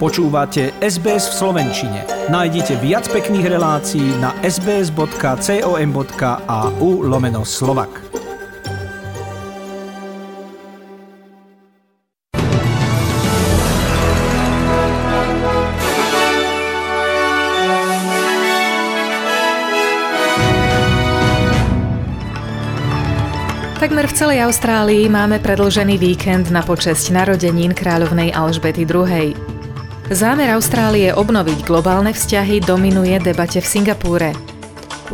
Počúvate SBS v Slovenčine. Nájdite viac pekných relácií na sbs.com.au lomeno slovak. Takmer v celej Austrálii máme predlžený víkend na počesť narodenín kráľovnej Alžbety II. Zámer Austrálie obnoviť globálne vzťahy dominuje debate v Singapúre.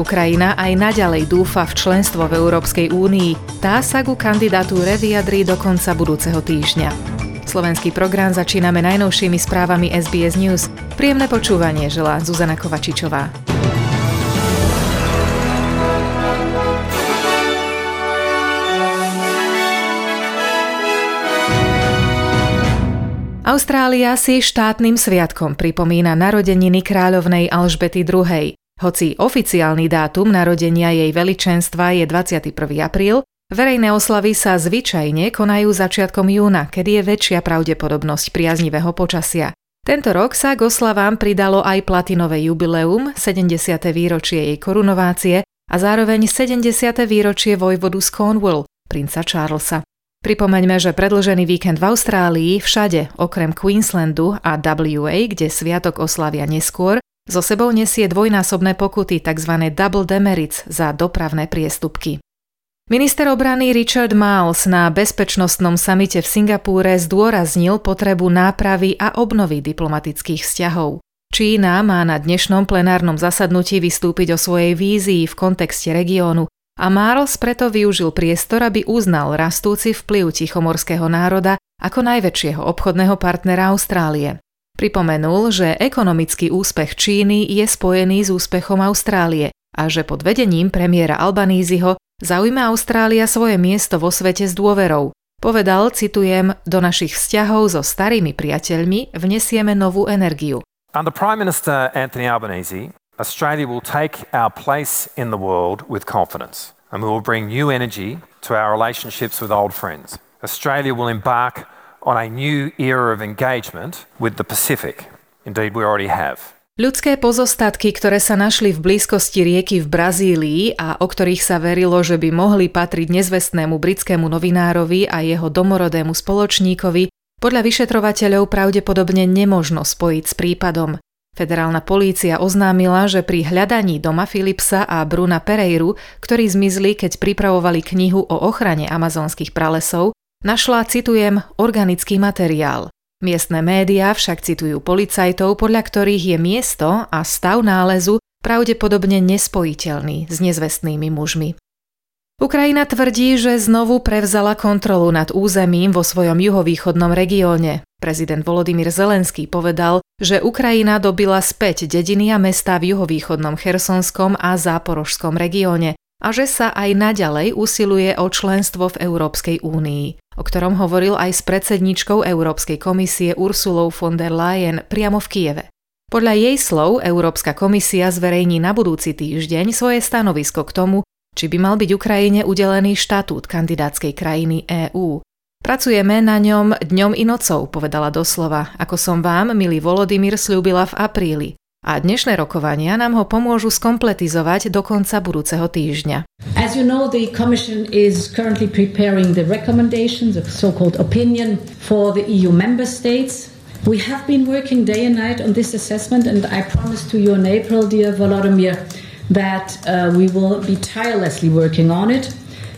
Ukrajina aj naďalej dúfa v členstvo v Európskej únii. Tá sa ku kandidatúre vyjadrí do konca budúceho týždňa. Slovenský program začíname najnovšími správami SBS News. Príjemné počúvanie želá Zuzana Kovačičová. Austrália si štátnym sviatkom pripomína narodeniny kráľovnej Alžbety II. Hoci oficiálny dátum narodenia jej veličenstva je 21. apríl, verejné oslavy sa zvyčajne konajú začiatkom júna, kedy je väčšia pravdepodobnosť priaznivého počasia. Tento rok sa k oslavám pridalo aj platinové jubileum, 70. výročie jej korunovácie a zároveň 70. výročie vojvodu z Cornwall, princa Charlesa. Pripomeňme, že predlžený víkend v Austrálii všade, okrem Queenslandu a WA, kde sviatok oslavia neskôr, so sebou nesie dvojnásobné pokuty tzv. double demerits za dopravné priestupky. Minister obrany Richard Miles na bezpečnostnom samite v Singapúre zdôraznil potrebu nápravy a obnovy diplomatických vzťahov. Čína má na dnešnom plenárnom zasadnutí vystúpiť o svojej vízii v kontexte regiónu a Marls preto využil priestor, aby uznal rastúci vplyv tichomorského národa ako najväčšieho obchodného partnera Austrálie. Pripomenul, že ekonomický úspech Číny je spojený s úspechom Austrálie a že pod vedením premiéra Albaníziho zaujíma Austrália svoje miesto vo svete s dôverou. Povedal, citujem, do našich vzťahov so starými priateľmi vnesieme novú energiu. Under Prime Minister Anthony Albanese, Australia will take our place in the world with confidence and we will bring new energy to our relationships with old friends. Australia will embark on a new era of engagement with the Pacific. Indeed, we already have. Ľudské pozostatky, ktoré sa našli v blízkosti rieky v Brazílii a o ktorých sa verilo, že by mohli patriť nezvestnému britskému novinárovi a jeho domorodému spoločníkovi, podľa vyšetrovateľov pravdepodobne nemožno spojiť s prípadom. Federálna polícia oznámila, že pri hľadaní doma Philipsa a Bruna Pereiru, ktorí zmizli, keď pripravovali knihu o ochrane amazonských pralesov, našla, citujem, organický materiál. Miestne médiá však citujú policajtov, podľa ktorých je miesto a stav nálezu pravdepodobne nespojiteľný s nezvestnými mužmi. Ukrajina tvrdí, že znovu prevzala kontrolu nad územím vo svojom juhovýchodnom regióne. Prezident Volodymyr Zelenský povedal, že Ukrajina dobila späť dediny a mesta v juhovýchodnom Chersonskom a Záporožskom regióne a že sa aj naďalej usiluje o členstvo v Európskej únii, o ktorom hovoril aj s predsedničkou Európskej komisie Ursulou von der Leyen priamo v Kieve. Podľa jej slov Európska komisia zverejní na budúci týždeň svoje stanovisko k tomu, či by mal byť Ukrajine udelený štatút kandidátskej krajiny EÚ. Pracujeme na ňom dňom i nocou, povedala doslova, ako som vám, milý Volodymyr, slúbila v apríli. A dnešné rokovania nám ho pomôžu skompletizovať do konca budúceho týždňa. As you know, the Commission is currently preparing the recommendations, the so-called opinion for the EU member states. We have been working day and night on this assessment and I promise to you in April, dear Volodymyr, that uh, we will be tirelessly working on it.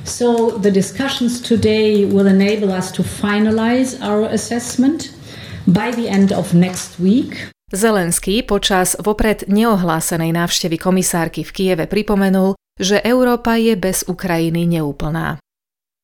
So the discussions today will enable us to finalize our assessment by the end of next week. Zelenský počas vopred neohlásenej návštevy komisárky v Kieve pripomenul, že Európa je bez Ukrajiny neúplná.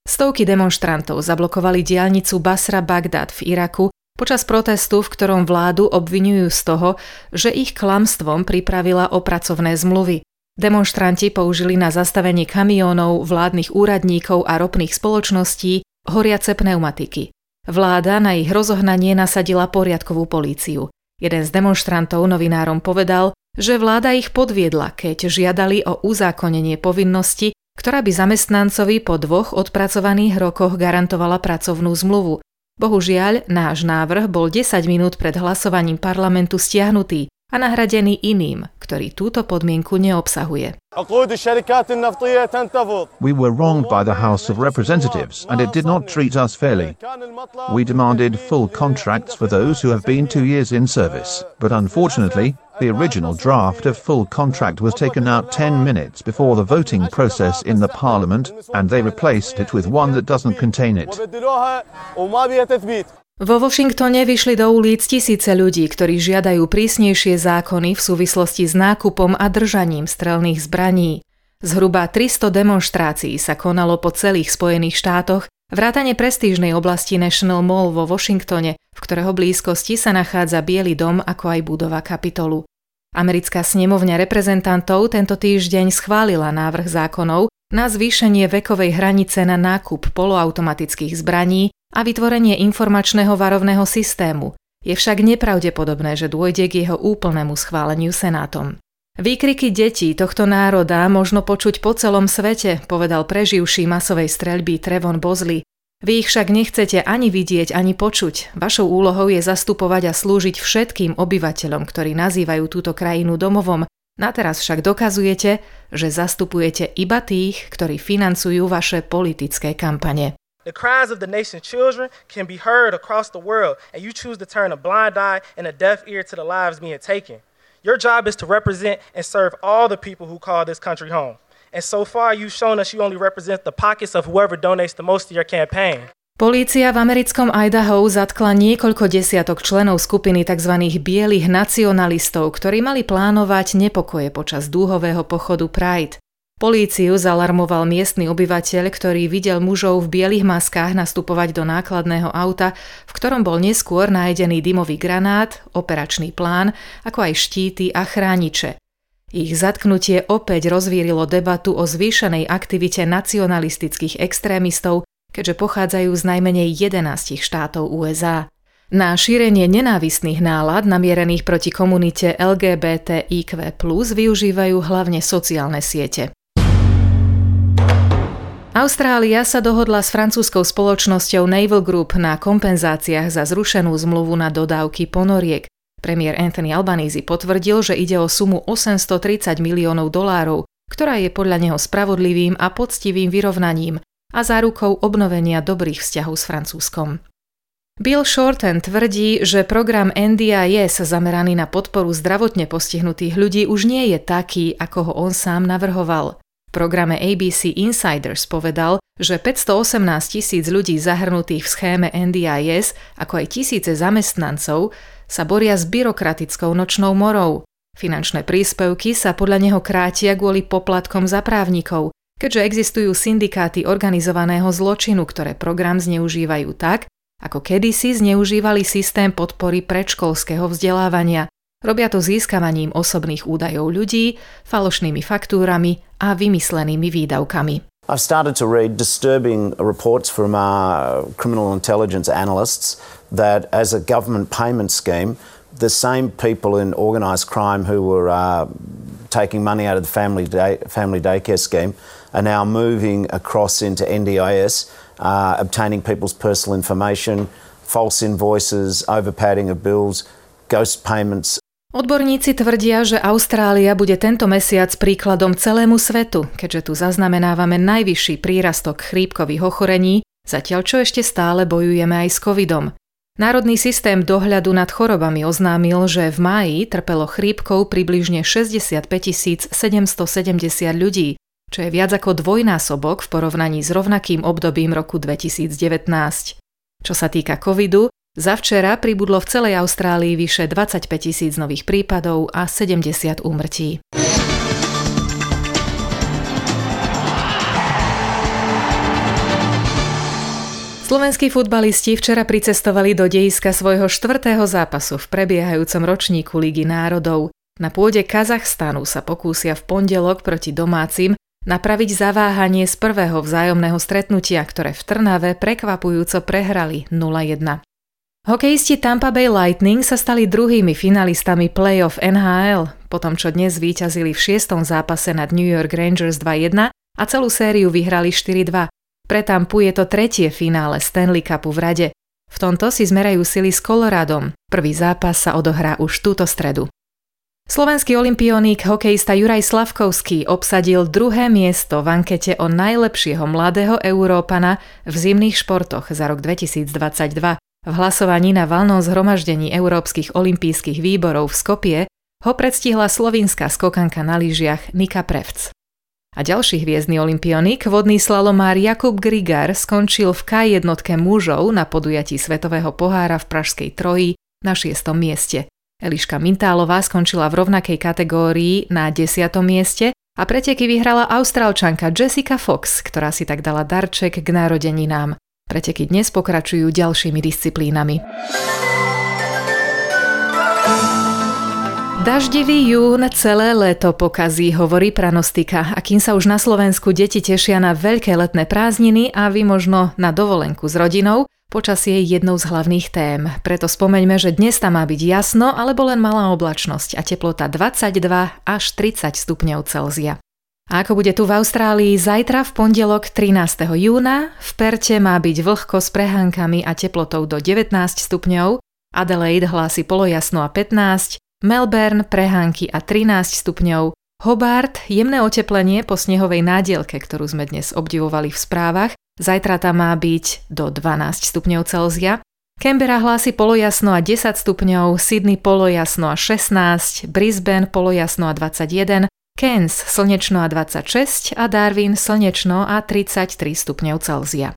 Stovky demonstrantov zablokovali diálnicu Basra Bagdad v Iraku počas protestu, v ktorom vládu obvinujú z toho, že ich klamstvom pripravila o pracovné zmluvy. Demonštranti použili na zastavenie kamiónov, vládnych úradníkov a ropných spoločností horiace pneumatiky. Vláda na ich rozohnanie nasadila poriadkovú políciu. Jeden z demonstrantov novinárom povedal, že vláda ich podviedla, keď žiadali o uzákonenie povinnosti, ktorá by zamestnancovi po dvoch odpracovaných rokoch garantovala pracovnú zmluvu. Bohužiaľ, náš návrh bol 10 minút pred hlasovaním parlamentu stiahnutý a nahradený iným, ktorý túto podmienku neobsahuje. We were wronged by the House of Representatives and it did not treat us fairly. We demanded full contracts for those who have been two years in service, but unfortunately, the original draft of full contract was taken out 10 minutes before the voting process in the Parliament and they replaced it with one that doesn't contain it. Vo Washingtone vyšli do ulic tisíce ľudí, ktorí žiadajú prísnejšie zákony v súvislosti s nákupom a držaním strelných zbraní. Zhruba 300 demonstrácií sa konalo po celých Spojených štátoch, vrátane prestížnej oblasti National Mall vo Washingtone, v ktorého blízkosti sa nachádza Biely dom ako aj budova Kapitolu. Americká snemovňa reprezentantov tento týždeň schválila návrh zákonov na zvýšenie vekovej hranice na nákup poloautomatických zbraní a vytvorenie informačného varovného systému. Je však nepravdepodobné, že dôjde k jeho úplnému schváleniu Senátom. Výkriky detí tohto národa možno počuť po celom svete, povedal preživší masovej streľby Trevon Bozley. Vy ich však nechcete ani vidieť, ani počuť. Vašou úlohou je zastupovať a slúžiť všetkým obyvateľom, ktorí nazývajú túto krajinu domovom. Na teraz však dokazujete, že zastupujete iba tých, ktorí financujú vaše politické kampane. The cries of the nation's children can be heard across the world, and you choose to turn a blind eye and a deaf ear to the lives being taken. Your job is to represent and serve all the people who call this country home. And so far, you've shown us you only represent the pockets of whoever donates the most to your campaign. Polícia v americkom Idaho zatkla niekoľko desiatok členov skupiny tzv. bielých nacionalistov, ktorí mali plánovať nepokoje počas dúhového pochodu Pride. Políciu zalarmoval miestny obyvateľ, ktorý videl mužov v bielých maskách nastupovať do nákladného auta, v ktorom bol neskôr nájdený dymový granát, operačný plán, ako aj štíty a chrániče. Ich zatknutie opäť rozvírilo debatu o zvýšenej aktivite nacionalistických extrémistov, keďže pochádzajú z najmenej 11 štátov USA. Na šírenie nenávistných nálad namierených proti komunite LGBTIQ+, využívajú hlavne sociálne siete. Austrália sa dohodla s francúzskou spoločnosťou Naval Group na kompenzáciách za zrušenú zmluvu na dodávky ponoriek. Premiér Anthony Albanese potvrdil, že ide o sumu 830 miliónov dolárov, ktorá je podľa neho spravodlivým a poctivým vyrovnaním a zárukou obnovenia dobrých vzťahov s Francúzskom. Bill Shorten tvrdí, že program NDIS zameraný na podporu zdravotne postihnutých ľudí už nie je taký, ako ho on sám navrhoval programe ABC Insiders povedal, že 518 tisíc ľudí zahrnutých v schéme NDIS, ako aj tisíce zamestnancov, sa boria s byrokratickou nočnou morou. Finančné príspevky sa podľa neho krátia kvôli poplatkom za právnikov, keďže existujú syndikáty organizovaného zločinu, ktoré program zneužívajú tak, ako kedysi zneužívali systém podpory predškolského vzdelávania. Robia to získavaním osobných údajov ľudí, falošnými faktúrami a vymyslenými výdavkami. I've started to read disturbing reports from our criminal intelligence analysts that as a government payment scheme, the same people in organised crime who were uh, taking money out of the family day, family daycare scheme are now moving across into NDIS, uh, obtaining people's personal information, false invoices, overpadding of bills, ghost payments, Odborníci tvrdia, že Austrália bude tento mesiac príkladom celému svetu, keďže tu zaznamenávame najvyšší prírastok chrípkových ochorení, zatiaľ čo ešte stále bojujeme aj s covidom. Národný systém dohľadu nad chorobami oznámil, že v máji trpelo chrípkou približne 65 770 ľudí, čo je viac ako dvojnásobok v porovnaní s rovnakým obdobím roku 2019. Čo sa týka covidu, za včera pribudlo v celej Austrálii vyše 25 tisíc nových prípadov a 70 úmrtí. Slovenskí futbalisti včera pricestovali do dejiska svojho štvrtého zápasu v prebiehajúcom ročníku Ligy národov. Na pôde Kazachstanu sa pokúsia v pondelok proti domácim napraviť zaváhanie z prvého vzájomného stretnutia, ktoré v Trnave prekvapujúco prehrali 0-1. Hokejisti Tampa Bay Lightning sa stali druhými finalistami playoff NHL, potom čo dnes zvíťazili v šiestom zápase nad New York Rangers 2-1 a celú sériu vyhrali 4-2. Pre Tampu je to tretie finále Stanley Cupu v rade. V tomto si zmerajú sily s Coloradom. Prvý zápas sa odohrá už túto stredu. Slovenský olimpionik hokejista Juraj Slavkovský obsadil druhé miesto v ankete o najlepšieho mladého Európana v zimných športoch za rok 2022. V hlasovaní na valnom zhromaždení európskych olympijských výborov v Skopie ho predstihla slovinská skokanka na lyžiach Nika Prevc. A ďalší hviezdny olimpionik, vodný slalomár Jakub Grigar, skončil v K1 mužov na podujatí Svetového pohára v Pražskej Troji na 6. mieste. Eliška Mintálová skončila v rovnakej kategórii na 10. mieste a preteky vyhrala austrálčanka Jessica Fox, ktorá si tak dala darček k narodeninám. Preteky dnes pokračujú ďalšími disciplínami. Daždivý jún celé leto pokazí, hovorí pranostika. A kým sa už na Slovensku deti tešia na veľké letné prázdniny a vy možno na dovolenku s rodinou, Počasie je jednou z hlavných tém, preto spomeňme, že dnes tam má byť jasno alebo len malá oblačnosť a teplota 22 až 30 stupňov Celzia. A ako bude tu v Austrálii zajtra v pondelok 13. júna, v Perte má byť vlhko s prehánkami a teplotou do 19 stupňov, Adelaide hlási polojasno a 15, Melbourne prehánky a 13 stupňov, Hobart jemné oteplenie po snehovej nádielke, ktorú sme dnes obdivovali v správach Zajtra tam má byť do 12 stupňov Celzia. Canberra hlási polojasno a 10 stupňov, Sydney polojasno a 16, Brisbane polojasno a 21, Cairns slnečno a 26 a Darwin slnečno a 33 stupňov Celzia.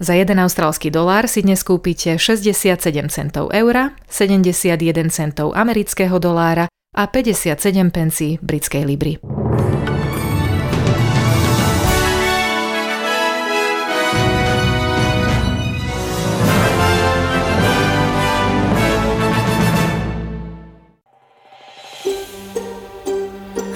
Za 1 austrálsky dolár si dnes kúpite 67 centov eura, 71 centov amerického dolára a 57 pencí britskej libry.